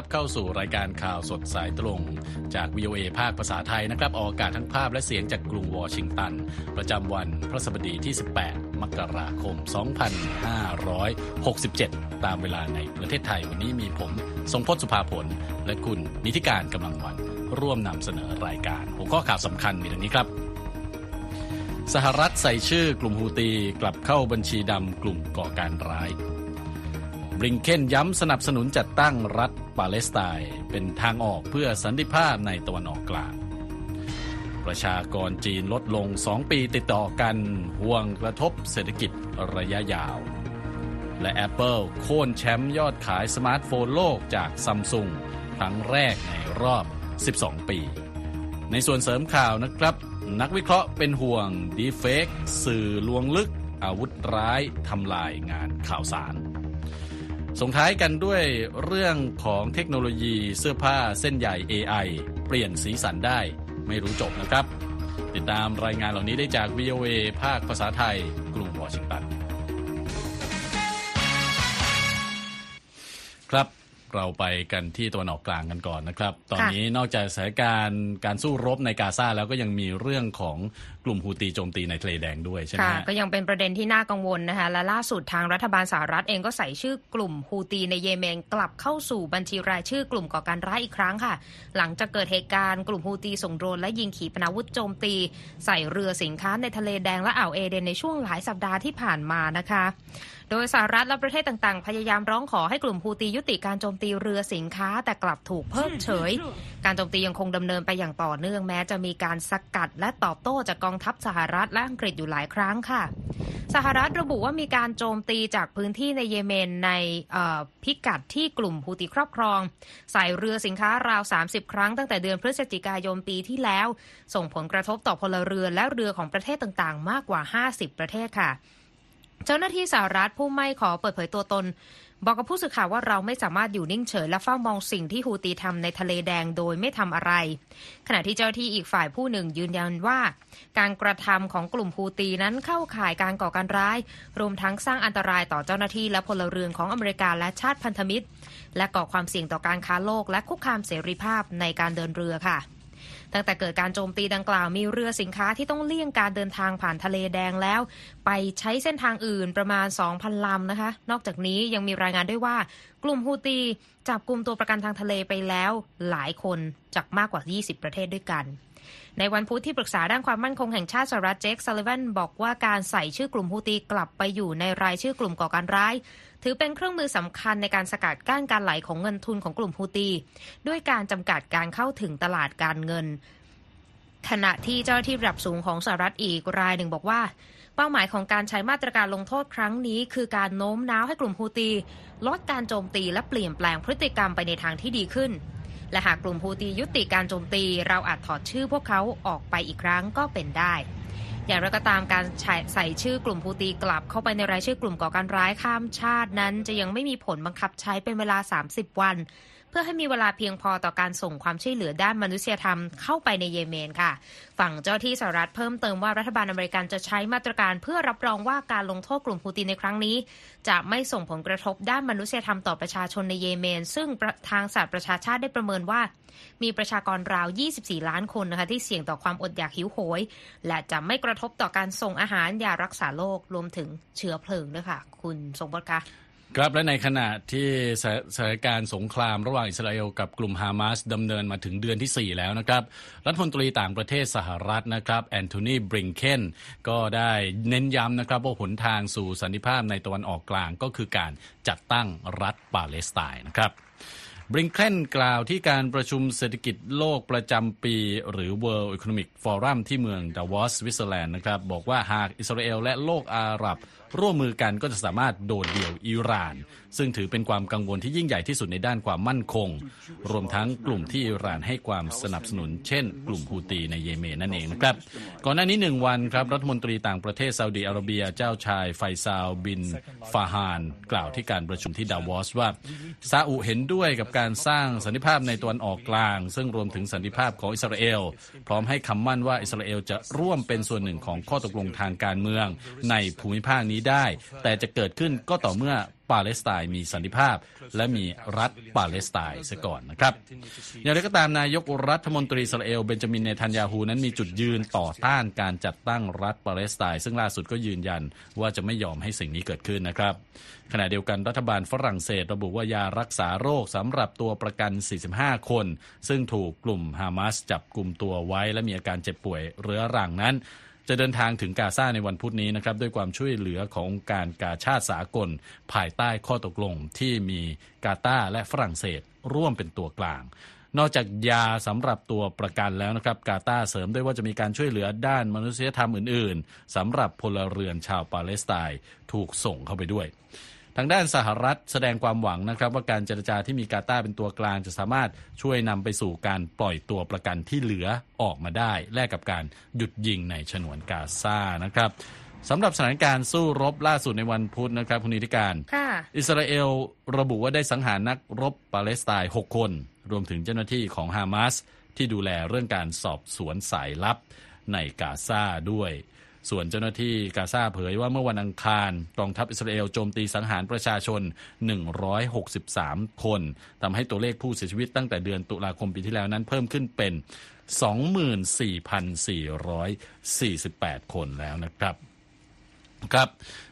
ฟังขอต้อนรับเข้าสู่รายการข่าวสดสายตรง จาก VOA ภาคภาษาไทยนะครับออกอากาศทั้งภาพและเสียงจากกรุงวอชิงตัน ประจำวันพระสบดีที่ 18 มกราคม 2567 ตามเวลาในประเทศไทยวันนี้มีผมทรงพจน์สุภาผล และคุณนิติการกำลังวัน ร่วมนำเสนอรายการหัวข้อข่าวสำคัญมีดังนี้ครับสหรัฐใส่ชื่อกลุ่มฮูตีกลับเข้าบัญชีดำกลุ่มก่อการร้าย บริงเคนย้ำสนับสนุนจัดตั้งรัฐปาเลสไตน์เป็นทางออกเพื่อสันติภาพในตะวันออกกลาง ประชากรจีนลดลง 2 ปีติดต่อกันห่วงกระทบเศรษฐกิจระยะยาว และ Apple โค่นแชมป์ยอดขายสมาร์ทโฟนโลกจากซัมซุงครั้งแรกในรอบ 12 ปี ในส่วนเสริมข่าวนะครับ นักวิเคราะห์เป็นห่วงดีเฟกสื่อลวงลึก อาวุธร้ายทำลายงานข่าวสาร ส่งท้ายกันด้วยเรื่องของเทคโนโลยีเสื้อผ้าเส้นใหญ่ AI เปลี่ยนสีสันได้ ไม่รู้จบนะครับ ติดตามรายงานเหล่านี้ได้จาก VOA ภาคภาษาไทย กรุงวอชิงตัน ครับเราไปกันที่ตะวันออกกลางกันก่อนนะครับ ตอนนี้นอกจากสถานการณ์การสู้รบในกาซาแล้วก็ยังมีเรื่องของกลุ่มฮูตีโจมตีในทะเลแดงด้วยใช่ไหมค่ะก็ยังเป็นประเด็นที่น่ากังวลนะคะและล่าสุดทางรัฐบาลสหรัฐเองก็ใส่ชื่อกลุ่มฮูตีในเยเมนกลับเข้าสู่บัญชีรายชื่อกลุ่มก่อการร้ายอีกครั้งค่ะ หลังจากเกิดเหตุการณ์กลุ่มฮูตีส่งโดรนและยิงขีปนาวุธโจมตี ใส่เรือสินค้าในทะเลแดงและอ่าวเอเดนในช่วงหลายสัปดาห์ที่ผ่านมานะคะโดยสหรัฐและประเทศต่างๆ พยายามร้องขอให้กลุ่มฮูตียุติการโจมตีเรือสินค้าแต่กลับถูกเพิกเฉย การโจมตียังคงดำเนินไปอย่างต่อเนื่องแม้จะมีการสกัดและตอบโต้จากกององทัพสหรัฐและอังกฤษอยู่หลายครั้งค่ะ สหรัฐระบุว่ามีการโจมตีจากพื้นที่ในเยเมนในพิกัดที่กลุ่มฮูตีครอบครอง ใส่เรือสินค้าราว 30 ครั้งตั้งแต่เดือนพฤศจิกายนปีที่แล้ว ส่งผลกระทบต่อพลเรือนและเรือของประเทศต่างๆ มากกว่า 50 ประเทศค่ะ เจ้าหน้าที่สหรัฐผู้ไม่ขอเปิดเผยตัวตน บอกกับผู้สื่อข่าวว่าเราไม่สามารถอยู่นิ่งเฉยและเฝ้ามองสิ่งที่ฮูตีทำในทะเลแดงโดยไม่ทำอะไร ขณะที่เจ้าที่อีกฝ่ายผู้หนึ่งยืนยันว่า การกระทำของกลุ่มฮูตีนั้นเข้าข่ายการก่อการร้าย รวมทั้งสร้างอันตรายต่อเจ้าหน้าที่และพลเรือนของอเมริกาและชาติพันธมิตร และก่อความเสี่ยงต่อการค้าโลกและคุกคามเสรีภาพในการเดินเรือค่ะ ตั้งแต่เกิดการโจมตีดังกล่าวมีเรือสินค้าที่ต้องเลี่ยงการเดินทางผ่านทะเลแดงแล้ว ไปใช้เส้นทางอื่นประมาณ 2,000 ลำนะคะ นอกจากนี้ยังมีรายงานด้วยว่ากลุ่มฮูตีจับกลุ่มตัวประกันทางทะเลไปแล้วหลายคนจากมากกว่า 20 ประเทศด้วยกัน ในวันพุธที่ปรึกษาด้านความมั่นคงแห่งชาติสหรัฐเจคซัลลิวันบอกว่าการใส่ชื่อกลุ่มฮูตีกลับไปอยู่ในรายชื่อกลุ่มก่อการร้าย ถือเป็นเครื่องมือสำคัญในการสกัดกั้นการไหลของเงินทุนของกลุ่มฮูตี ด้วยการจำกัดการเข้าถึงตลาดการเงิน ขณะที่เจ้าหน้าที่ระดับสูงของสหรัฐอีกรายหนึ่งบอกว่าเป้าหมายของการใช้มาตรการลงโทษครั้งนี้ คือการโน้มน้าวให้กลุ่มฮูตี ลดการโจมตีและเปลี่ยนแปลงพฤติกรรมไปในทางที่ดีขึ้น และหากกลุ่มฮูตียุติการโจมตี เราอาจถอดชื่อพวกเขาออกไปอีกครั้งก็เป็นได้ อย่างไรก็ตามการใส่ชื่อกลุ่มฮูตีกลับเข้าไปในรายชื่อกลุ่มก่อการร้ายข้ามชาตินั้น จะยังไม่มีผลบังคับใช้เป็นเวลา 30 วัน เพื่อให้มีเวลาเพียงพอต่อการส่งความช่วยเหลือด้านมนุษยธรรมเข้าไปในเยเมนค่ะ ฝั่งเจ้าที่สหรัฐเพิ่มเติมว่ารัฐบาลอเมริกันจะใช้มาตรการเพื่อรับรองว่าการลงโทษกลุ่มฮูตีในครั้งนี้ จะไม่ส่งผลกระทบด้านมนุษยธรรมต่อประชาชนในเยเมน ซึ่งทางสหประชาชาติได้ประเมินว่า มีประชากรราว 24 ล้านคนนะคะที่เสี่ยงต่อความอดอยากหิวโหย และจะไม่กระทบต่อการส่งอาหารยารักษาโรครวมถึงเชื้อเพลิงด้วยค่ะ คุณสมบัติคะ ครับและในขณะที่สถานการณ์สงครามระหว่างอิสราเอลกับกลุ่มฮามาสดำเนินมาถึงเดือนที่ 4 แล้วนะครับ รัฐมนตรีต่างประเทศสหรัฐนะครับแอนโทนีบลิงเคนก็ได้เน้นย้ำนะครับว่าหนทางสู่สันติภาพในตะวันออกกลางก็คือการจัดตั้งรัฐปาเลสไตน์นะครับบลิงเคนกล่าวที่การประชุมเศรษฐกิจโลกประจำปี หรือ World Economic Forum ที่เมืองดาวอสสวิตเซอร์แลนด์นะครับบอกว่าหากอิสราเอลและโลกอาหรับ ร่วมมือกันก็จะสามารถโดดเดี่ยวอิหร่าน ซึ่งถือเป็นความกังวลที่ยิ่งใหญ่ที่สุดในด้านความมั่นคง รวมทั้งกลุ่มที่อิหร่านให้ความสนับสนุน เช่น กลุ่มฮูตีในเยเมนนั่นเองนะครับก่อนหน้านี้หนึ่งวันครับรัฐมนตรีต่างประเทศซาอุดีอาระเบียเจ้าชายไฟซาลบินฟาฮาน กล่าวที่การประชุมที่ดาวอสว่าซาอุเห็นด้วยกับการสร้างสันติภาพในตะวันออกกลาง ซึ่งรวมถึงสันติภาพของอิสราเอล พร้อมให้คำมั่นว่าอิสราเอลจะร่วมเป็นส่วนหนึ่งของข้อตกลงทางการเมืองในภูมิภาคนี้นี้ได้ แต่จะเกิดขึ้นก็ต่อเมื่อปาเลสไตน์มีสันติภาพ และมีรัฐปาเลสไตน์ซะก่อนนะครับอย่างไรก็ตามนายกรัฐมนตรีอิสราเอลเบนจามินเนทันยาฮูนั้นมีจุดยืนต่อต้านการจัดตั้งรัฐปาเลสไตน์ซึ่งล่าสุดก็ยืนยันว่าจะไม่ยอมให้สิ่งนี้เกิดขึ้นนะครับ ขณะเดียวกันรัฐบาลฝรั่งเศสระบุว่ายารักษาโรคสำหรับตัวประกัน 45 คน ซึ่งถูกกลุ่มฮามาสจับกลุ่มตัวไว้และมีอาการเจ็บป่วยเรื้อรังนั้น จะเดินทางถึงกาซาในวันพุธนี้นะครับด้วยความช่วยเหลือขององค์การกาชาติสากล ภายใต้ข้อตกลงที่มีกาตาและฝรั่งเศสร่วมเป็นตัวกลางนอกจากยาสำหรับตัวประกันแล้วนะครับ กาตาเสริมด้วยว่าจะมีการช่วยเหลือด้านมนุษยธรรมอื่น ๆสำหรับพลเรือนชาวปาเลสไตน์ถูกส่งเข้าไปด้วย ทางด้านสหรัฐแสดงความหวังนะครับว่าการเจรจาที่มีกาตาร์เป็นตัวกลางจะสามารถช่วยนำไปสู่การปล่อยตัวประกันที่เหลือออกมาได้ แลกกับการหยุดยิงในฉนวนกาซานะครับสำหรับสถานการณ์สู้รบล่าสุดในวันพุธนะครับคุณนิติการค่ะอิสราเอลระบุว่าได้สังหารนักรบปาเลสไตน์ 6 คน รวมถึงเจ้าหน้าที่ของฮามาสที่ดูแลเรื่องการสอบสวนสายลับในกาซาด้วย ส่วนเจ้าหน้าที่กาซาเผยว่าเมื่อวันอังคารกองทัพอิสราเอลโจมตีสังหารประชาชน 163 คนทำให้ตัวเลขผู้เสียชีวิตตั้งแต่เดือนตุลาคมปีที่แล้วนั้นเพิ่มขึ้นเป็น 24,448 คนแล้วนะครับครับ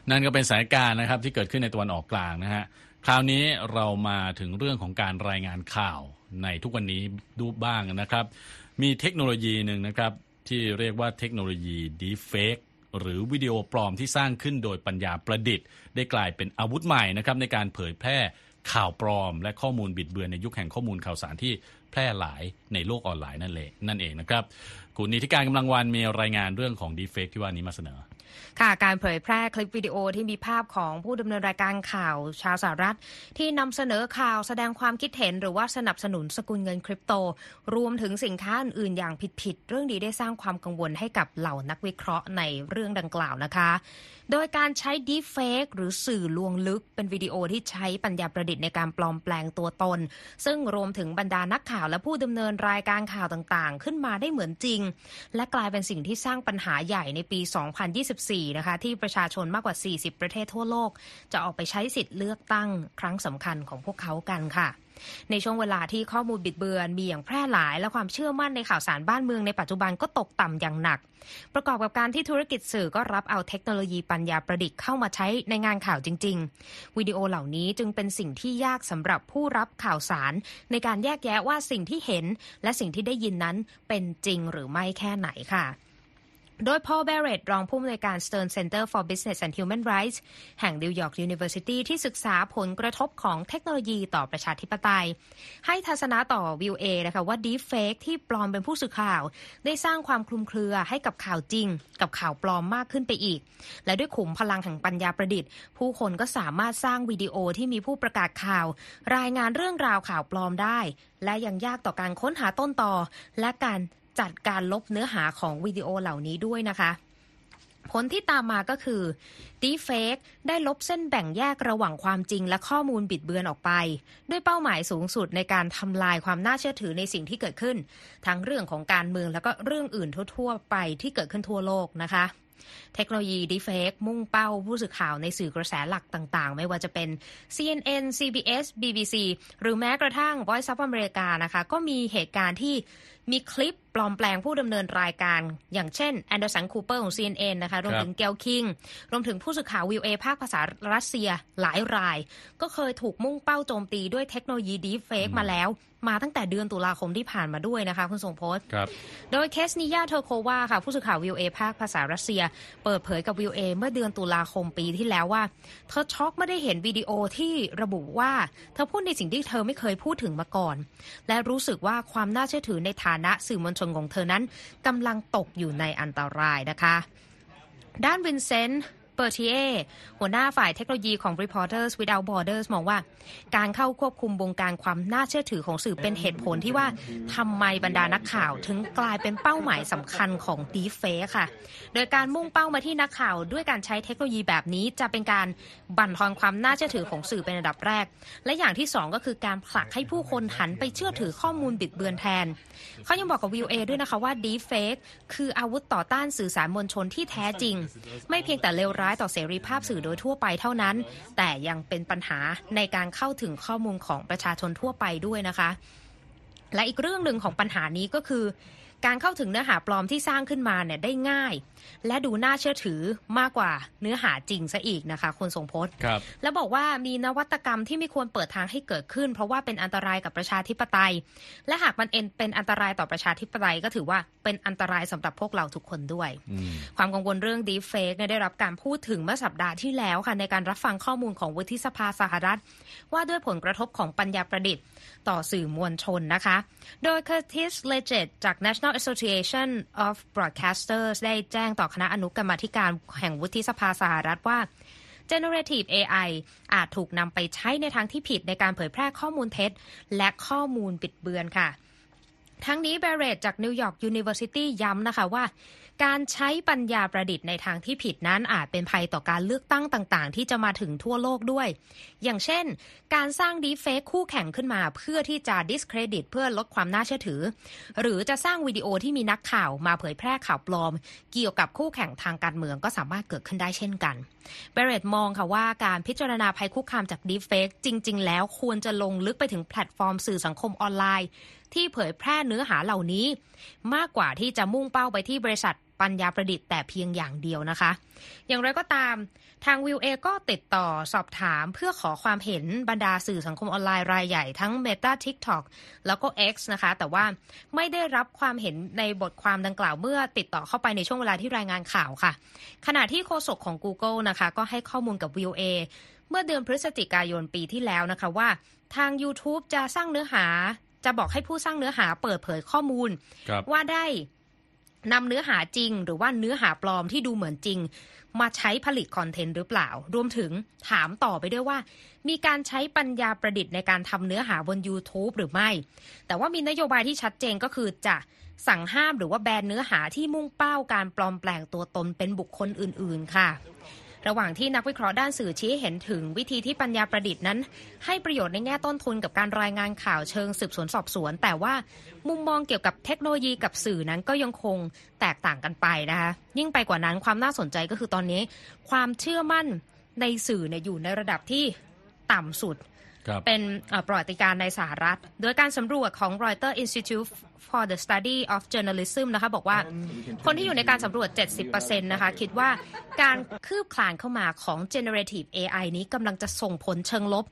นั่นก็เป็นสถานการณ์นะครับที่เกิดขึ้นในตะวันออกกลางนะฮะคราวนี้เรามาถึงเรื่องของการรายงานข่าวในทุกวันนี้ดูบ้างนะครับ มีเทคโนโลยีหนึ่งนะครับ ที่เรียกว่าเทคโนโลยีดีเฟกหรือวิดีโอปลอมที่สร้างขึ้นโดยปัญญาประดิษฐ์ ได้กลายเป็นอาวุธใหม่นะครับในการเผยแพร่ข่าวปลอม และข้อมูลบิดเบือนในยุคแห่งข้อมูลข่าวสารที่แพร่หลายในโลกออนไลน์นั่นเองนั่นเองนะครับคุณนิติการกำลังวันมีรายงานเรื่องของดีเฟกที่ว่านี้มาเสนอ ค่ะการเผยแพร่คลิปวิดีโอที่มีภาพของผู้ดำเนินรายการข่าวชาวสหรัฐ ที่นำเสนอข่าวแสดงความคิดเห็น หรือว่าสนับสนุนสกุลเงินคริปโต รวมถึงสินค้าอื่นๆ อย่างผิดๆเรื่องนี้ได้สร้างความกังวลให้กับเหล่านักวิเคราะห์ในเรื่องดังกล่าวนะคะ โดยการใช้ Deepfake หรือสื่อลวงลึก เป็นวิดีโอที่ใช้ปัญญาประดิษฐ์ในการปลอมแปลงตัวตน ซึ่งรวมถึงบรรดานักข่าวและผู้ดำเนินรายการข่าวต่างๆ ขึ้นมาได้เหมือนจริง และกลายเป็นสิ่งที่สร้างปัญหาใหญ่ในปี2024 นะคะ ที่ประชาชนมากกว่า 40 ประเทศทั่วโลก จะออกไปใช้สิทธิ์เลือกตั้งครั้งสำคัญของพวกเขากันค่ะ ในช่วงเวลาที่ข้อมูลบิดเบือนมีอย่างแพร่หลาย และความเชื่อมั่นในข่าวสารบ้านเมืองในปัจจุบันก็ตกต่ำอย่างหนัก ประกอบกับการที่ธุรกิจสื่อก็รับเอาเทคโนโลยีปัญญาประดิษฐ์เข้ามาใช้ในงานข่าวจริง ๆ วิดีโอเหล่านี้จึงเป็นสิ่งที่ยากสำหรับผู้รับข่าวสาร ในการแยกแยะว่าสิ่งที่เห็น และสิ่งที่ได้ยินนั้นเป็นจริงหรือไม่แค่ไหนค่ะ โดย Paul Barrett รองผู้อำนวยการ Stern Center for Business and Human Rights แห่ง New York University ที่ศึกษาผลกระทบของเทคโนโลยีต่อประชาธิปไตย ให้ทัศนะต่อ VOA นะคะว่า Deepfake ที่ปลอมเป็นผู้สื่อข่าว ได้สร้างความคลุมเครือให้กับข่าวจริง กับข่าวปลอมมากขึ้นไปอีก และด้วยขุมพลังแห่งปัญญาประดิษฐ์ ผู้คนก็สามารถสร้างวิดีโอที่มีผู้ประกาศข่าว รายงานเรื่องราวข่าวปลอมได้ และยังยากต่อการค้นหาต้นต่อและการ จัดการลบเนื้อหาของวิดีโอเหล่านี้ด้วยนะคะผลที่ตามมาก็คือ Deepfake ได้ลบเส้นแบ่งแยกระหว่างความจริงและข้อมูลบิดเบือนออกไป ด้วยเป้าหมายสูงสุดในการทำลายความน่าเชื่อถือในสิ่งที่เกิดขึ้น ทั้งเรื่องของการเมืองแล้วก็เรื่องอื่นทั่ว ๆ ไปที่เกิดขึ้นทั่วโลกนะคะเทคโนโลยี Deepfake มุ่งเป้าผู้สื่อข่าวในสื่อกระแสหลักต่างๆ ไม่ว่าจะเป็น CNN CBS BBC หรือแม้กระทั่ง Voice of America นะคะก็มีเหตุการณ์ที่มีคลิปปลอมแปลงผู้ดำเนินรายการ อย่างเช่นแอนเดอร์สันคูเปอร์ของ CNN นะคะรวมถึงเกลคิง รวมถึงผู้สื่อข่าววีโอเอภาคภาษารัสเซียหลายราย ก็เคยถูกมุ่งเป้าโจมตีด้วยเทคโนโลยี Deepfake มาแล้ว มาตั้งแต่เดือนตุลาคมที่ผ่านมาด้วยนะคะ คุณทรงพจน์ครับโดยเคสนิยาเทอร์โควาค่ะ ผู้สื่อข่าววีโอเอภาคภาษารัสเซียเปิดเผยกับวีโอเอเมื่อเดือนตุลาคมปีที่แล้วว่า เธอช็อกเมื่อได้เห็นวิดีโอที่ระบุว่าเธอพูดในสิ่งที่เธอไม่เคยพูดถึงมาก่อน และรู้สึกว่าความน่าเชื่อถือในฐานะสื่อมวลชนของเธอนั้นกำลังตกอยู่ในอันตรายนะคะ ด้านวินเซนต์ เปอร์ทีเอหัวหน้าฝ่ายเทคโนโลยีของ Reporters Without Borders มองว่า การเข้าควบคุมวงการความน่าเชื่อถือของสื่อเป็นเหตุผลที่ว่าทำไมบรรดานักข่าวถึงกลายเป็นเป้าหมายสำคัญของ Deepfake ค่ะ โดยการมุ่งเป้ามาที่นักข่าว ด้วยการใช้เทคโนโลยีแบบนี้จะเป็นการบั่นทอนความน่าเชื่อถือของสื่อเป็นอันดับแรก และอย่างที่สองก็คือการผลักให้ผู้คนหันไปเชื่อถือข้อมูลบิดเบือนแทน เขายังบอกกับวิวเอด้วยนะคะว่า Deepfake คืออาวุธต่อต้านสื่อสารมวลชนที่แท้จริง ไม่เพียงแต่เลวร้ายายต่อเสรีภาพสื่อโดยทั่วไปเท่านั้น แต่ยังเป็นปัญหาในการเข้าถึงข้อมูลของประชาชนทั่วไปด้วยนะคะ และอีกเรื่องหนึ่งของปัญหานี้ก็คือ การเข้าถึงเนื้อหาปลอมที่สร้างขึ้นมาเนี่ยได้ง่าย และดูน่าเชื่อถือมากกว่าเนื้อหาจริงซะอีกนะคะคุณทรงพจน์ครับแล้วบอกว่ามีนวัตกรรมที่ไม่ควรเปิดทางให้เกิดขึ้น เพราะว่าเป็นอันตรายกับประชาธิปไตย และหากมันเอ็นเป็นอันตรายต่อประชาธิปไตยก็ถือว่าเป็นอันตรายสำหรับพวกเราทุกคนด้วยอืมความกังวลเรื่อง deepfake เนี่ยได้รับการพูดถึงเมื่อสัปดาห์ที่แล้วค่ะในการรับฟังข้อมูลของวุฒิสภาสหรัฐ ว่าด้วยผลกระทบของปัญญาประดิษฐ์ ต่อสื่อมวลชนนะคะ โดย Curtis Leggett จาก National Association of Broadcasters ได้แจ้งต่อคณะอนุกรรมธิการแห่งวุฒิสภาสหรัฐว่า Generative AI อาจถูกนำไปใช้ในทางที่ผิดในการเผยแพร่ข้อมูลเท็จ และข้อมูลบิดเบือนค่ะ ทั้งนี้เบเรตจาก New York University ย้ำนะคะว่า การใช้ปัญญาประดิษฐ์ในทางที่ผิดนั้นอาจเป็นภัยต่อการเลือกตั้งต่าง ๆ ที่จะมาถึงทั่วโลกด้วย อย่างเช่น การสร้าง Deepfake คู่แข่งขึ้นมา เพื่อที่จะ discredit เพื่อลดความน่าเชื่อถือ หรือจะสร้างวิดีโอที่มีนักข่าวมาเผยแพร่ข่าวปลอม เกี่ยวกับคู่แข่งทางการเมืองก็สามารถเกิดขึ้นได้เช่นกันเบเรตมองค่ะว่าการพิจารณาภัยคุกคามจาก Deepfake จริง ๆ แล้วควรจะลงลึกไปถึงแพลตฟอร์มสื่อสังคมออนไลน์ ที่เผยแพร่เนื้อหาเหล่านี้ มากกว่าที่จะมุ่งเป้าไปที่บริษัท ปัญญาประดิษฐ์แต่เพียงอย่างเดียวนะคะ อย่างไรก็ตามทางวิวเอก็ติดต่อสอบถามเพื่อขอความเห็นบรรดาสื่อสังคมออนไลน์รายใหญ่ทั้ง Meta TikTok แล้วก็ X นะคะ แต่ว่าไม่ได้รับความเห็นในบทความดังกล่าวเมื่อติดต่อเข้าไปในช่วงเวลาที่รายงานข่าวค่ะ ขณะที่โฆษกของ Google นะคะ ก็ให้ข้อมูลกับ VOA เมื่อเดือนพฤศจิกายนปีที่แล้วนะคะว่าทาง YouTube จะสร้างเนื้อหาจะบอกให้ผู้สร้างเนื้อหาเปิดเผยข้อมูลครับว่าได้ นำเนื้อหาจริง หรือว่าเนื้อหาปลอมที่ดูเหมือนจริง มาใช้ผลิตคอนเทนต์หรือเปล่า รวมถึงถามต่อไปด้วยว่า มีการใช้ปัญญาประดิษฐ์ในการทำเนื้อหาบน YouTube หรือไม่ แต่ว่ามีนโยบายที่ชัดเจนก็คือจะสั่งห้ามหรือว่าแบนเนื้อหาที่มุ่งเป้าการปลอมแปลงตัวตนเป็นบุคคลอื่น ๆ ค่ะ ระหว่างที่นักวิเคราะห์ด้านสื่อชี้เห็นถึงวิธีที่ปัญญาประดิษฐ์นั้น ให้ประโยชน์ในแง่ต้นทุนกับการรายงานข่าวเชิงสืบสวนสอบสวน แต่ว่ามุมมองเกี่ยวกับเทคโนโลยีกับสื่อนั้นก็ยังคงแตกต่างกันไปนะคะยิ่งไปกว่านั้นความน่าสนใจก็คือตอนนี้ ความเชื่อมั่นในสื่อเนี่ยอยู่ในระดับที่ต่ำสุด เป็นเอ่อประวัติการณ์ในสหรัฐ โดยการสำรวจของ Reuters Institute for the Study of Journalism นะคะบอกว่าคนที่อยู่ในการสำรวจ 70%นะคะคิดว่าการคืบคลานเข้ามาของ generative AI นี้กำลังจะส่งผลเชิงลบ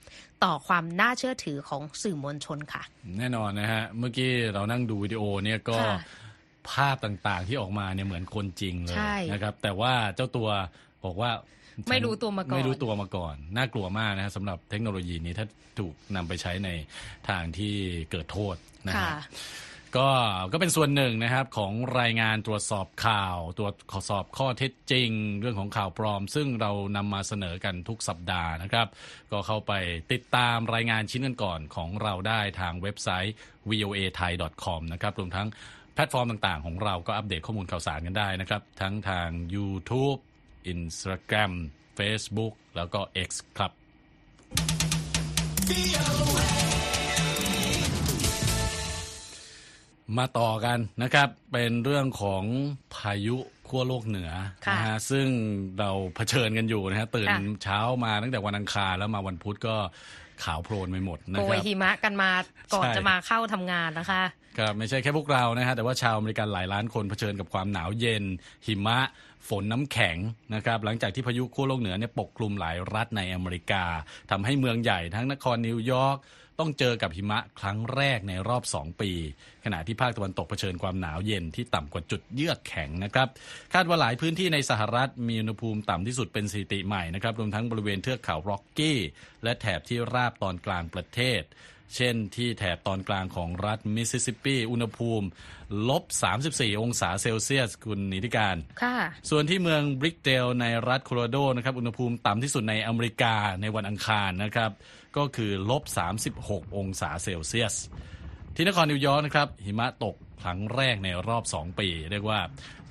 ต่อความน่าเชื่อถือของสื่อมวลชนค่ะ แน่นอนนะฮะ เมื่อกี้เรานั่งดูวิดีโอเนี่ยก็ค่ะภาพต่างๆที่ออกมาเนี่ยเหมือนคนจริงเลยใช่นะครับแต่ว่าเจ้าตัว บอกว่าไม่รู้ตัวมาก่อนไม่รู้ตัวมาก่อน น่ากลัวมากนะฮะสำหรับเทคโนโลยีนี้ถ้าถูกนำไปใช้ในทางที่เกิดโทษนะค่ะฮะก็ก็เป็นส่วนหนึ่งนะครับของรายงานตรวจสอบข่าว ตรวจสอบข้อเท็จจริง เรื่องของข่าวปลอม ซึ่งเรานำมาเสนอกันทุกสัปดาห์นะครับ ก็เข้าไปติดตามรายงานชิ้นกันก่อนของเราได้ทางเว็บไซต์ voa thai com นะครับรวมทั้งแพลตฟอร์มต่างๆ ของเราก็อัปเดตข้อมูลข่าวสารกันได้นะครับ ทั้งทาง YouTube Instagram Facebook แล้วก็ X ครับ มาต่อกันนะครับ เป็นเรื่องของพายุขั้วโลกเหนือค่ะนะฮะซึ่งเราเผชิญกันอยู่นะฮะตื่นค่ะเช้ามาตั้งแต่วันอังคารแล้วมาวันพุธก็ขาวโพลนไปหมดนะโปรคยรับหิมะกันมาก่อนใช่จะมาเข้าทำงานนะคะ ครับไม่ใช่แค่พวกเรานะฮะแต่ว่าชาวอเมริกันหลายล้านคนเผชิญกับความหนาวเย็น หิมะ ฝนน้ำแข็งนะครับหลังจากที่พายุขั้วโลกเหนือเนี่ยปกคลุมหลายรัฐในอเมริกาทำให้เมืองใหญ่ทั้งนครนิวยอร์กต้องเจอกับหิมะครั้งแรกในรอบ 2 ปี ขณะที่ภาคตะวันตกเผชิญความหนาวเย็นที่ต่ำกว่าจุดเยือกแข็งนะครับคาดว่าหลายพื้นที่ในสหรัฐมีอุณหภูมิต่ำที่สุดเป็นสถิติใหม่นะครับรวมทั้งบริเวณเทือกเขาร็อกกี้ และแถบที่ราบตอนกลางประเทศ เช่นที่แถบตอนกลางของรัฐมิสซิสซิปปี อุณหภูมิลบ 34 องศาเซลเซียสคุณนิติการ ค่ะ ส่วนที่เมืองบริกเดลในรัฐโคโลราโดนะครับ อุณหภูมิต่ำที่สุดในอเมริกาในวันอังคารนะครับ ก็คือลบ 36 องศาเซลเซียส ที่นครนิวยอร์กนะครับ หิมะตกครั้งแรกในรอบ 2 ปี เรียกว่า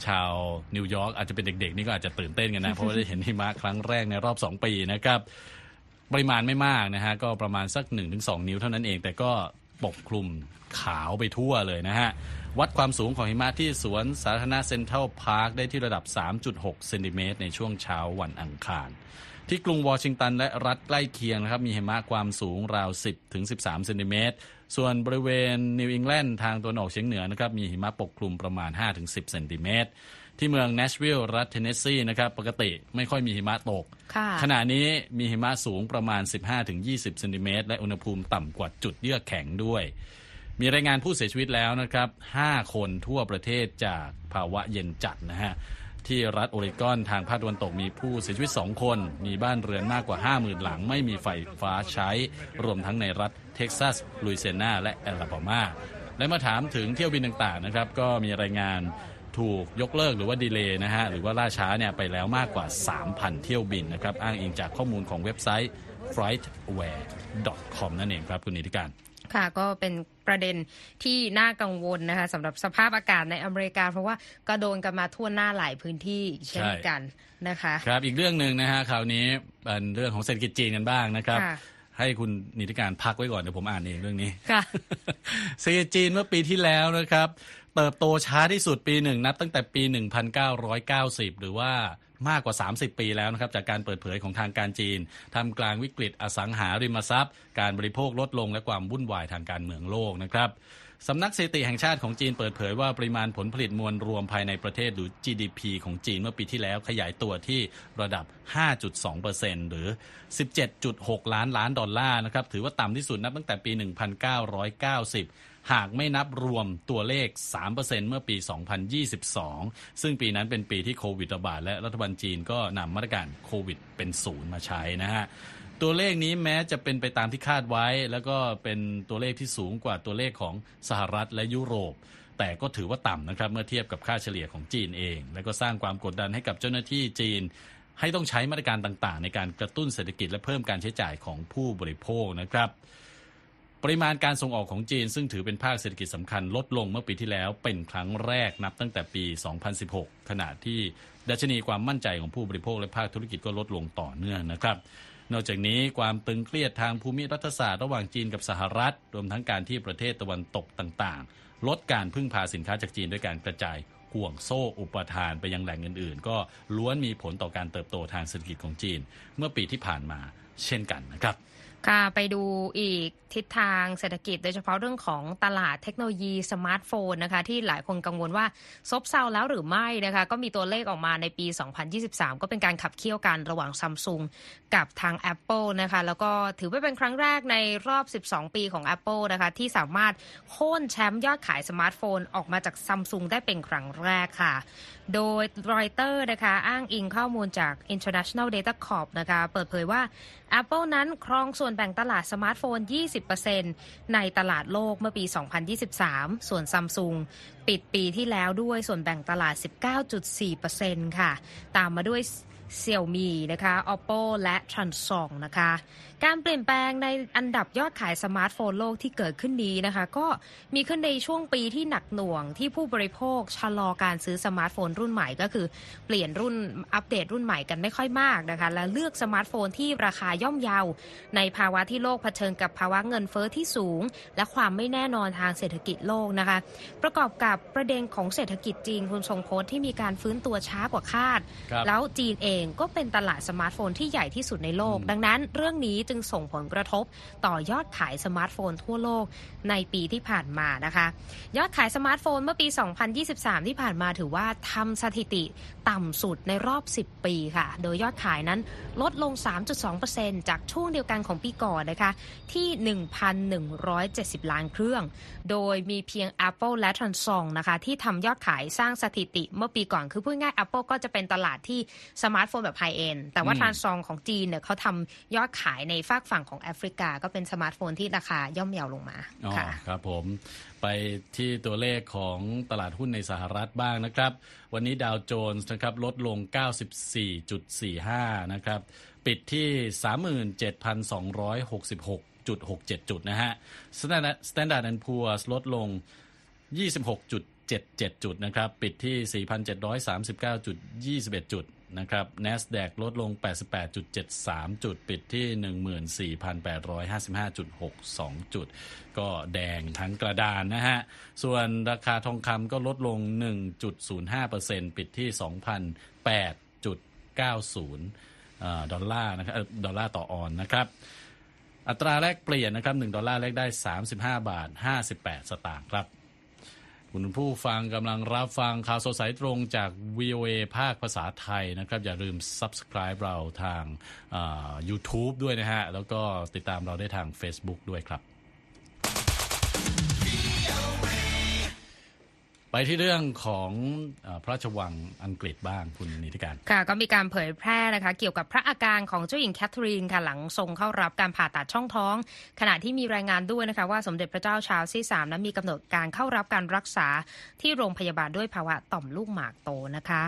ชาวนิวยอร์กอาจจะเป็นเด็กๆ นี่ก็อาจจะตื่นเต้นกันนะ เพราะว่าได้เห็นหิมะครั้งแรกในรอบ 2 ปีนะครับ ปริมาณไม่มากนะฮะก็ประมาณสัก 1-2 นิ้วเท่านั้นเอง แต่ก็ปกคลุมขาวไปทั่วเลยนะฮะ วัดความสูงของหิมะที่สวนสาธารณะเซ็นทรัลพาร์คได้ที่ระดับ 3.6 เซนติเมตรในช่วงเช้าวันอังคาร ที่กรุงวอชิงตันและรัฐใกล้เคียงนะครับ มีหิมะความสูงราว 10 ถึง 13 เซนติเมตร ส่วนบริเวณนิวอิงแลนด์ทางตะวันออกเฉียงเหนือนะครับ มีหิมะปกคลุมประมาณ 5 ถึง 10 เซนติเมตร ที่เมืองเนชวิลล์รัฐเทนเนสซีนะครับปกติไม่ค่อยมีหิมะตกค่ะขณะนี้มีหิมะสูงประมาณ 15-20 เซนติเมตรและอุณหภูมิต่ำกว่าจุดเยือกแข็งด้วย มีรายงานผู้เสียชีวิตแล้วนะครับ 5 คนทั่วประเทศจากภาวะเย็นจัดนะฮะที่รัฐโอเรกอนทางภาคตะวันตกมีผู้เสียชีวิต 2 คน มีบ้านเรือนมากกว่า 50,000 หลัง ไม่มีไฟฟ้าใช้ รวมทั้งในรัฐเท็กซัส ลุยเซียนา และแอลาบามา และมาถามถึงเที่ยวบินต่างๆนะครับ ก็มีรายงาน ถูกยกเลิกหรือว่าดีเลย์นะฮะหรือว่าล่าช้าเนี่ยไปแล้วมากกว่า 3,000 เที่ยวบินนะครับอ้างอิงจากข้อมูลของเว็บไซต์ flightaware.com นั่นเองครับคุณนิติการค่ะก็เป็นประเด็นที่น่ากังวลนะคะสำหรับสภาพอากาศในอเมริกา เพราะว่าก็โดนกันมาทั่วหน้าหลายพื้นที่เช่นกันนะคะ ครับอีกเรื่องหนึ่งนะฮะคราวนี้เป็นเรื่องของเศรษฐกิจจีนกันบ้างนะครับค่ะ ให้คุณนิติการพักไว้ก่อนเดี๋ยวผมอ่านเองเรื่องนี้ค่ะเศรษฐกิจจีนเมื่อปีที่แล้วนะครับ เติบโตช้าที่สุดปีหนึ่งนับตั้งแต่ปี 1990 หรือว่ามากกว่า 30 ปีแล้วนะครับ จากการเปิดเผยของทางการจีนทำกลางวิกฤตอสังหาริมทรัพย์ การบริโภคลดลงและความวุ่นวายทางการเมืองโลกนะครับ สำนักสถิติแห่งชาติของจีนเปิดเผยว่าปริมาณผลผลิตมวลรวมภายในประเทศหรือ GDP ของจีนเมื่อปีที่แล้วขยายตัวที่ระดับ 5.2%หรือ 17.6 ล้านล้านดอลลาร์นะครับถือว่าต่ำที่สุดนับตั้งแต่ปี 1990หากไม่นับรวมตัวเลข 3%เมื่อปี 2022 ซึ่งปีนั้นเป็นปีที่โควิดระบาดและรัฐบาลจีนก็นำมาตรการโควิดเป็นศูนย์มาใช้นะฮะ ตัวเลขนี้แม้จะเป็นไปตามที่คาดไว้ แล้วก็เป็นตัวเลขที่สูงกว่าตัวเลขของสหรัฐและยุโรป แต่ก็ถือว่าต่ำนะครับเมื่อเทียบกับค่าเฉลี่ยของจีนเอง และก็สร้างความกดดันให้กับเจ้าหน้าที่จีน ให้ต้องใช้มาตรการต่างๆ ในการกระตุ้นเศรษฐกิจและเพิ่มการใช้จ่ายของผู้บริโภคนะครับปริมาณการส่งออกของจีน ซึ่งถือเป็นภาคเศรษฐกิจสำคัญลดลงเมื่อปีที่แล้วเป็นครั้งแรกนับตั้งแต่ปี 2016 ขณะที่ดัชนีความมั่นใจของผู้บริโภคและภาคธุรกิจก็ลดลงต่อเนื่องนะครับ นอกจากนี้ความตึงเครียดทางภูมิรัฐศาสตร์ระหว่างจีนกับสหรัฐ รวมทั้งการที่ประเทศตะวันตกต่างๆ ลดการพึ่งพาสินค้าจากจีนด้วยการกระจายห่วงโซ่อุปทานไปยังแหล่งอื่นๆ ก็ล้วนมีผลต่อการเติบโตทางเศรษฐกิจของจีน เมื่อปีที่ผ่านมาเช่นกันนะครับ ค่ะไปดูอีกทิศทางเศรษฐกิจโดยเฉพาะเรื่องของตลาดเทคโนโลยีสมาร์ทโฟนนะคะที่หลายคนกังวลว่าซบเซาแล้วหรือไม่นะคะก็มีตัวเลขออกมาในปี 2023 ก็เป็นการขับเคี่ยวกันระหว่างซัมซุงกับทาง Apple นะคะแล้วก็ถือว่าเป็นครั้งแรกในรอบ 12 ปีของ Apple นะคะที่สามารถโค่นแชมป์ยอดขายสมาร์ทโฟนออกมาจากซัมซุงได้เป็นครั้งแรกค่ะ โดยรอยเตอร์นะคะอ้างอิงข้อมูลจาก International Data Corp นะคะเปิดเผยว่า Apple นั้นครองส่วนแบ่งตลาดสมาร์ทโฟน 20%ในตลาดโลกเมื่อปี 2023 ส่วนซัมซุงปิดปีที่แล้วด้วยส่วนแบ่งตลาด 19.4%ค่ะ ตามมาด้วย Xiaomi นะคะ Oppo และ Transsion นะคะการเปลี่ยนแปลงในอันดับยอดขายสมาร์ทโฟนโลกที่เกิดขึ้นนี้นะคะ ก็มีขึ้นในช่วงปีที่หนักหน่วงที่ผู้บริโภคชะลอการซื้อสมาร์ทโฟนรุ่นใหม่ก็คือเปลี่ยนรุ่นอัปเดตรุ่นใหม่กันไม่ค่อยมากนะคะ และเลือกสมาร์ทโฟนที่ราคาย่อมเยาในภาวะที่โลกเผชิญกับภาวะเงินเฟ้อที่สูง และความไม่แน่นอนทางเศรษฐกิจโลกนะคะ ประกอบกับประเด็นของเศรษฐกิจจีนคุณทรงพจน์ที่มีการฟื้นตัวช้ากว่าคาดครับแล้วจีนเองก็เป็นตลาดสมาร์ทโฟนที่ใหญ่ที่สุดในโลกอืมดังนั้นเรื่องนี้จึงส่งผลกระทบต่อยอดขายสมาร์ทโฟนทั่วโลกในปีที่ผ่านมานะคะ ยอดขายสมาร์ทโฟนเมื่อปี 2023 ที่ผ่านมาถือว่าทำสถิติต่ำสุดในรอบ 10 ปีค่ะ โดยยอดขายนั้นลดลง 3.2%จากช่วงเดียวกันของปีก่อนนะคะ ที่ 1,170 ล้านเครื่อง โดยมีเพียง Apple และ Transsion นะคะ ที่ทำยอดขายสร้างสถิติเมื่อปีก่อน คือพูดง่ายๆ Apple ก็จะเป็นตลาดที่สมาร์ทโฟนแบบ high-end แต่ว่าอืม Transsion ของจีนเนี่ยเขาทำยอดขายในฝากฝั่งของแอฟริกา ก็เป็นสมาร์ทโฟนที่ราคาย่อมเยาลงมาอ๋อค่ะครับผมไปที่ตัวเลขของตลาดหุ้นในสหรัฐบ้างนะครับ วันนี้ดาวโจนส์นะครับลดลง 94.45 นะครับ ปิดที่ 37,266.67 จุดนะฮะ Standard Standard and Poor's ลดลง 26.77 จุดนะครับ ปิดที่ 4,739.21 จุด นะครับ NASDAQ ลดลง 88.73 จุดปิดที่ 14,855.62 จุด ก็แดงทั้งกระดานนะฮะ ส่วนราคาทองคำก็ลดลง 1.05%ปิดที่ 2,008.90 ดอลลาร์นะครับดอลลาร์ต่อออนนะครับอัตราแลกเปลี่ยนนะครับ1ดอลลาร์แลกได้ 35 บาท 58 สตางค์ครับ คุณผู้ฟังกำลังรับฟังข่าวสดสายตรงจาก VOA ภาคภาษาไทยนะครับ อย่าลืม Subscribe เราทาง YouTube ด้วยนะฮะ แล้วก็ติดตามเราได้ทาง Facebook ด้วยครับ ไปที่เรื่องของอพระราชวังอังกฤษบ้างคุณนิติการ ค่ะ ก็มีการเผยแพร่นะคะ เกี่ยวกับพระอาการของเจ้าหญิงแคทเธอรีนค่ะหลังทรงเข้ารับการผ่าตัดช่องท้อง ขณะที่มีรายงานด้วยนะคะว่าสมเด็จพระเจ้าชาร์ลส์ที่3นั้นมีกำหนดการเข้ารับการรักษาที่โรงพยาบาลด้วยภาวะต่อมลูกหมากโตนะคะ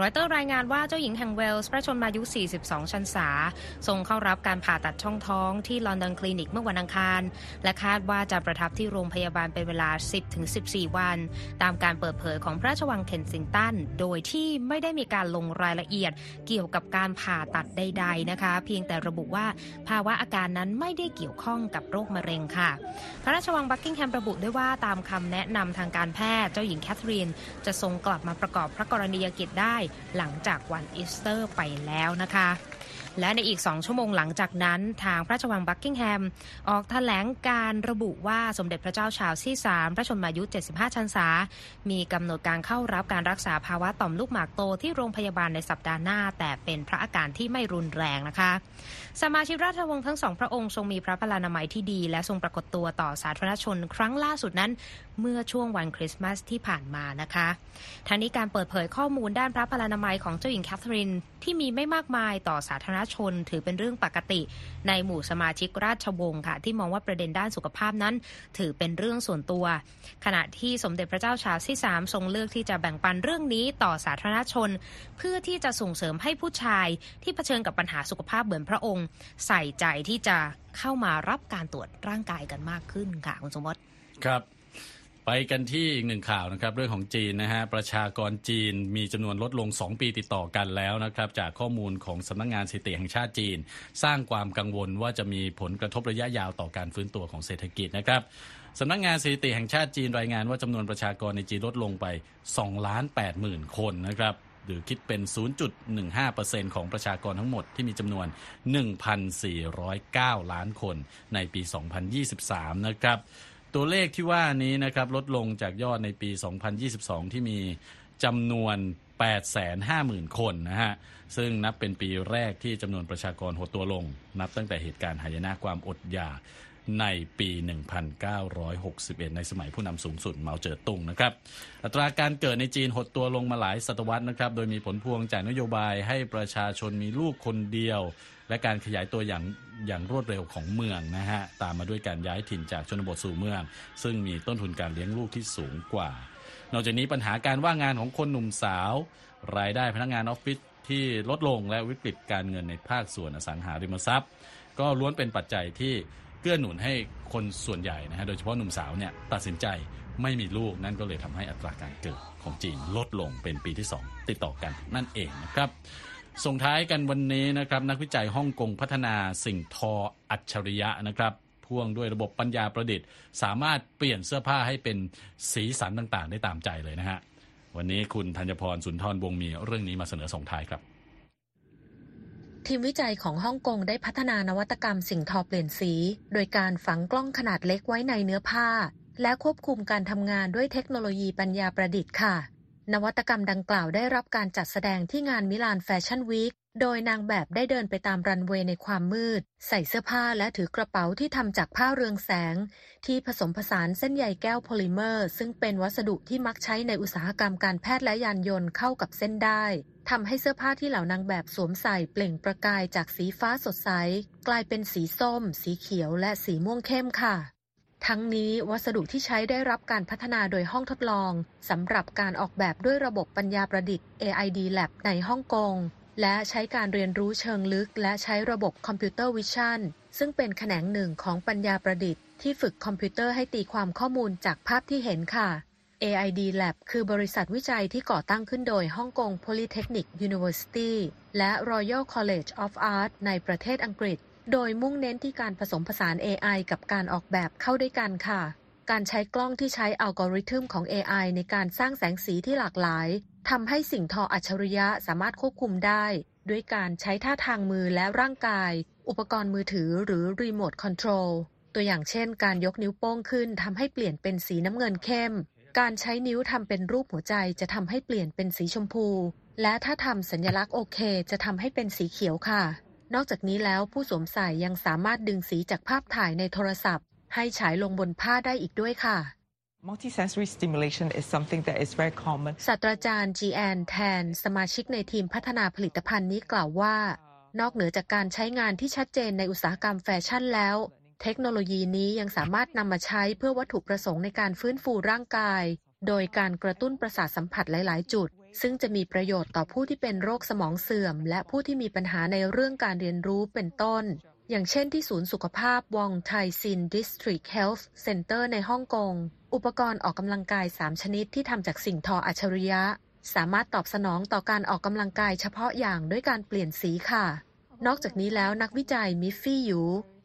รอยเตอร์รายงานว่าเจ้าหญิงแห่งเวลส์พระชนมายุ 42 ชันษา ทรงเข้ารับการผ่าตัดช่องท้องที่ลอนดอนคลินิกเมื่อวันอังคาร และคาดว่าจะประทับที่โรงพยาบาลเป็นเวลา 10-14 วัน ตามการการเปิดเผยของพระราชวังเคนซิงตัน โดยที่ไม่ได้มีการลงรายละเอียดเกี่ยวกับการผ่าตัดใด ๆนะคะ เพียงแต่ระบุว่าภาวะอาการนั้นไม่ได้เกี่ยวข้องกับโรคมะเร็งค่ะ พระราชวังบักกิงแฮมระบุด้วยว่าตามคำแนะนำทางการแพทย์เจ้าหญิงแคทเธอรีนจะทรงกลับมาประกอบพระกรณียกิจได้ หลังจากวันอีสเตอร์ไปแล้วนะคะ และในอีก2ชั่วโมงหลังจากนั้น ทางพระราชวังบักกิงแฮม ออกแถลงการณ์ระบุว่าสมเด็จพระเจ้าชาร์ลส์ที่3พระชนมายุ 75 ชันษา มีกำหนดการเข้ารับการรักษาภาวะต่อมลูกหมากโตที่โรงพยาบาลในสัปดาห์หน้า แต่เป็นพระอาการที่ไม่รุนแรงนะคะ สมาชิกราชวงศ์ทั้งสองพระองค์ทรงมีพระพลานามัยที่ดี และทรงปรากฏตัวต่อสาธารณชนครั้งล่าสุดนั้น เมื่อช่วงวันคริสต์มาสที่ผ่านมานะคะทั้งนี้การเปิดเผยข้อมูลด้านพระพลานามัยของเจ้าหญิงแคทเธอรีนที่มีไม่มากมายต่อสาธารณชน ถือเป็นเรื่องปกติในหมู่สมาชิกราชวงศ์ค่ะ ที่มองว่าประเด็นด้านสุขภาพนั้น ถือเป็นเรื่องส่วนตัว ขณะที่สมเด็จพระเจ้าชาร์ลส์ที่ 3 ทรงเลือกที่จะแบ่งปันเรื่องนี้ต่อสาธารณชน เพื่อที่จะส่งเสริมให้ผู้ชายที่เผชิญกับปัญหาสุขภาพเหมือนพระองค์ ใส่ใจที่จะเข้ามารับการตรวจร่างกายกันมากขึ้นค่ะคุณสมบัติครับ ไปกันที่อีกหนึ่งข่าวนะครับเรื่องของจีนนะฮะประชากรจีนมีจำนวนลดลง 2 ปีติดต่อกันแล้วนะครับจากข้อมูลของสำนักงงานสถิติแห่งชาติจีน สร้างความกังวลว่าจะมีผลกระทบระยะยาวต่อการฟื้นตัวของเศรษฐกิจนะครับสำนักงงานสถิติแห่งชาติจีนรายงานว่าจำนวนประชากรในจีนลดลงไป2ล้าน8หมื่นคนนะครับหรือคิดเป็น 0.15%ของประชากรทั้งหมดที่มีจำนวน 1,409 ล้านคนในปี 2023 นะครับ ตัวเลขที่ว่านี้นะครับลดลงจากยอดในปี 2022 ที่มีจำนวน 850,000 คนนะฮะ ซึ่งนับเป็นปีแรกที่จำนวนประชากรหดตัวลง นับตั้งแต่เหตุการณ์หายนะความอดอยากในปี 1961 ในสมัยผู้นำสูงสุดเหมาเจ๋อตุงนะครับ อัตราการเกิดในจีนหดตัวลงมาหลายศตวรรษนะครับ โดยมีผลพวงจากนโยบายให้ประชาชนมีลูกคนเดียว และการขยายตัวอย่างอย่างรวดเร็วของเมืองนะฮะตามมาด้วยการย้ายถิ่นจากชนบทสู่เมือง ซึ่งมีต้นทุนการเลี้ยงลูกที่สูงกว่า นอกจากนี้ปัญหาการว่างงานของคนหนุ่มสาว รายได้พนักงานออฟฟิศที่ลดลงและวิกฤตการเงินในภาคส่วนอสังหาริมทรัพย์ ก็ล้วนเป็นปัจจัยที่เกื้อหนุนให้คนส่วนใหญ่นะฮะโดยเฉพาะหนุ่มสาวเนี่ยตัดสินใจไม่มีลูกนั่นก็เลยทำให้อัตราการเกิดของจีนลดลงเป็นปีที่ 2 ติดต่อกันนั่นเองนะครับ ส่งท้ายกันวันนี้นะครับนักวิจัยฮ่องกงพัฒนาสิ่งทออัจฉริยะนะครับพ่วงด้วยระบบปัญญาประดิษฐ์ สามารถเปลี่ยนเสื้อผ้าให้เป็นสีสันต่างๆ ได้ตามใจเลยนะฮะวันนี้คุณธัญพรสุนทรวงมีเรื่องนี้มาเสนอส่งท้ายครับ ทีมวิจัยของฮ่องกงได้พัฒนานวัตกรรมสิ่งทอเปลี่ยนสี โดยการฝังกล้องขนาดเล็กไว้ในเนื้อผ้า และควบคุมการทำงานด้วยเทคโนโลยีปัญญาประดิษฐ์ค่ะ นวัตกรรมดังกล่าวได้รับการจัดแสดงที่งานมิลานแฟชั่นวีค โดยนางแบบได้เดินไปตามรันเวย์ในความมืด ใส่เสื้อผ้าและถือกระเป๋าที่ทำจากผ้าเรืองแสง ที่ผสมผสานเส้นใยแก้วโพลิเมอร์ ซึ่งเป็นวัสดุที่มักใช้ในอุตสาหกรรมการแพทย์และยานยนต์เข้ากับเส้นด้ายทำให้เสื้อผ้าที่เหล่านางแบบสวมใส่เปล่งประกายจากสีฟ้าสดใส กลายเป็นสีส้ม สีเขียวและสีม่วงเข้มค่ะ ทั้งนี้วัสดุที่ใช้ได้รับการพัฒนาโดยห้องทดลองสำหรับการออกแบบด้วยระบบปัญญาประดิษฐ์ AID Lab ในฮ่องกง และใช้การเรียนรู้เชิงลึก และใช้ระบบ computer vision ซึ่งเป็นแขนงหนึ่งของปัญญาประดิษฐ์ที่ฝึกคอมพิวเตอร์ให้ตีความข้อมูลจากภาพที่เห็นค่ะ AID Lab คือบริษัทวิจัยที่ก่อตั้งขึ้นโดยฮ่องกง Polytechnic University และ Royal College of Art ในประเทศอังกฤษ โดยมุ่งเน้นที่การผสมผสาน AI กับการออกแบบเข้าด้วยกันค่ะ การใช้กล้องที่ใช้อัลกอริทึมของ AI ในการสร้างแสงสีที่หลากหลายทำให้สิ่งทออัจฉริยะสามารถควบคุมได้ ด้วยการใช้ท่าทางมือและร่างกาย อุปกรณ์มือถือหรือรีโมทคอนโทรลตัวอย่างเช่น การยกนิ้วโป้งขึ้นทำให้เปลี่ยนเป็นสีน้ำเงินเข้ม การใช้นิ้วทำเป็นรูปหัวใจจะทำให้เปลี่ยนเป็นสีชมพู และถ้าทำสัญลักษณ์โอเค จะทำให้เป็นสีเขียวค่ะ นอกจากนี้แล้วผู้สวมใส่ยังสามารถดึงสีจากภาพถ่ายในโทรศัพท์ ให้ฉายลงบนผ้าได้อีกด้วยค่ะ Multisensory stimulation is something that is very common. ศาสตราจารย์ จีแอน แทน สมาชิกในทีมพัฒนาผลิตภัณฑ์นี้กล่าวว่า นอกเหนือจากการใช้งานที่ชัดเจนในอุตสาหกรรมแฟชั่นแล้ว เทคโนโลยีนี้ยังสามารถนำมาใช้เพื่อวัตถุประสงค์ในการฟื้นฟูร่างกาย โดยการกระตุ้นประสาทสัมผัสหลาย ๆ จุด ซึ่งจะมีประโยชน์ต่อผู้ที่เป็นโรคสมองเสื่อม และผู้ที่มีปัญหาในเรื่องการเรียนรู้เป็นต้น อย่างเช่นที่ศูนย์สุขภาพ Wong Tai Sin District Health Centre ในฮ่องกง อุปกรณ์ออกกำลังกาย 3 ชนิดที่ทำจากสิ่งทออัจฉริยะ สามารถตอบสนองต่อการออกกำลังกายเฉพาะอย่างด้วยการเปลี่ยนสีค่ะ นอกจากนี้แล้วนักวิจัยมิฟฟี่ยู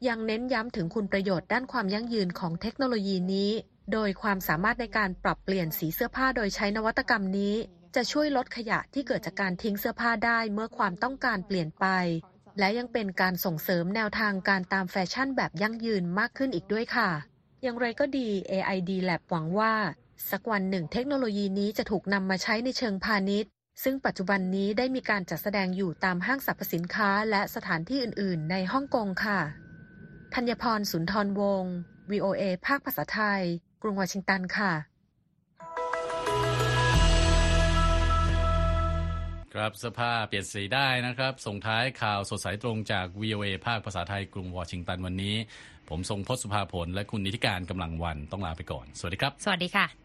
ยังเน้นย้ำถึงคุณประโยชน์ด้านความยั่งยืนของเทคโนโลยีนี้ โดยความสามารถในการปรับเปลี่ยนสีเสื้อผ้าโดยใช้นวัตกรรมนี้ จะช่วยลดขยะที่เกิดจากการทิ้งเสื้อผ้าได้เมื่อความต้องการเปลี่ยนไป และยังเป็นการส่งเสริมแนวทางการตามแฟชั่นแบบยั่งยืนมากขึ้นอีกด้วยค่ะ อย่างไรก็ดี AID Lab หวังว่า สักวันหนึ่งเทคโนโลยีนี้จะถูกนำมาใช้ในเชิงพาณิชย์ ซึ่งปัจจุบันนี้ได้มีการจัดแสดงอยู่ตามห้างสรรพสินค้าและสถานที่อื่น ๆ ในฮ่องกงค่ะธัญพรสุนทรวงศ์ VOA ภาคภาษาไทย รุงวอชิงตันค่ะครับเสื้อผ้าเปลี่ยนสีได้นะครับ ส่งท้ายข่าวสดสายตรงจาก VOA ภาคภาษาไทยกรุงวอชิงตันวันนี้ ผมทรงพศสุภาผลและคุณนิติการกำลังวันต้องลาไปก่อน สวัสดีครับ สวัสดีค่ะ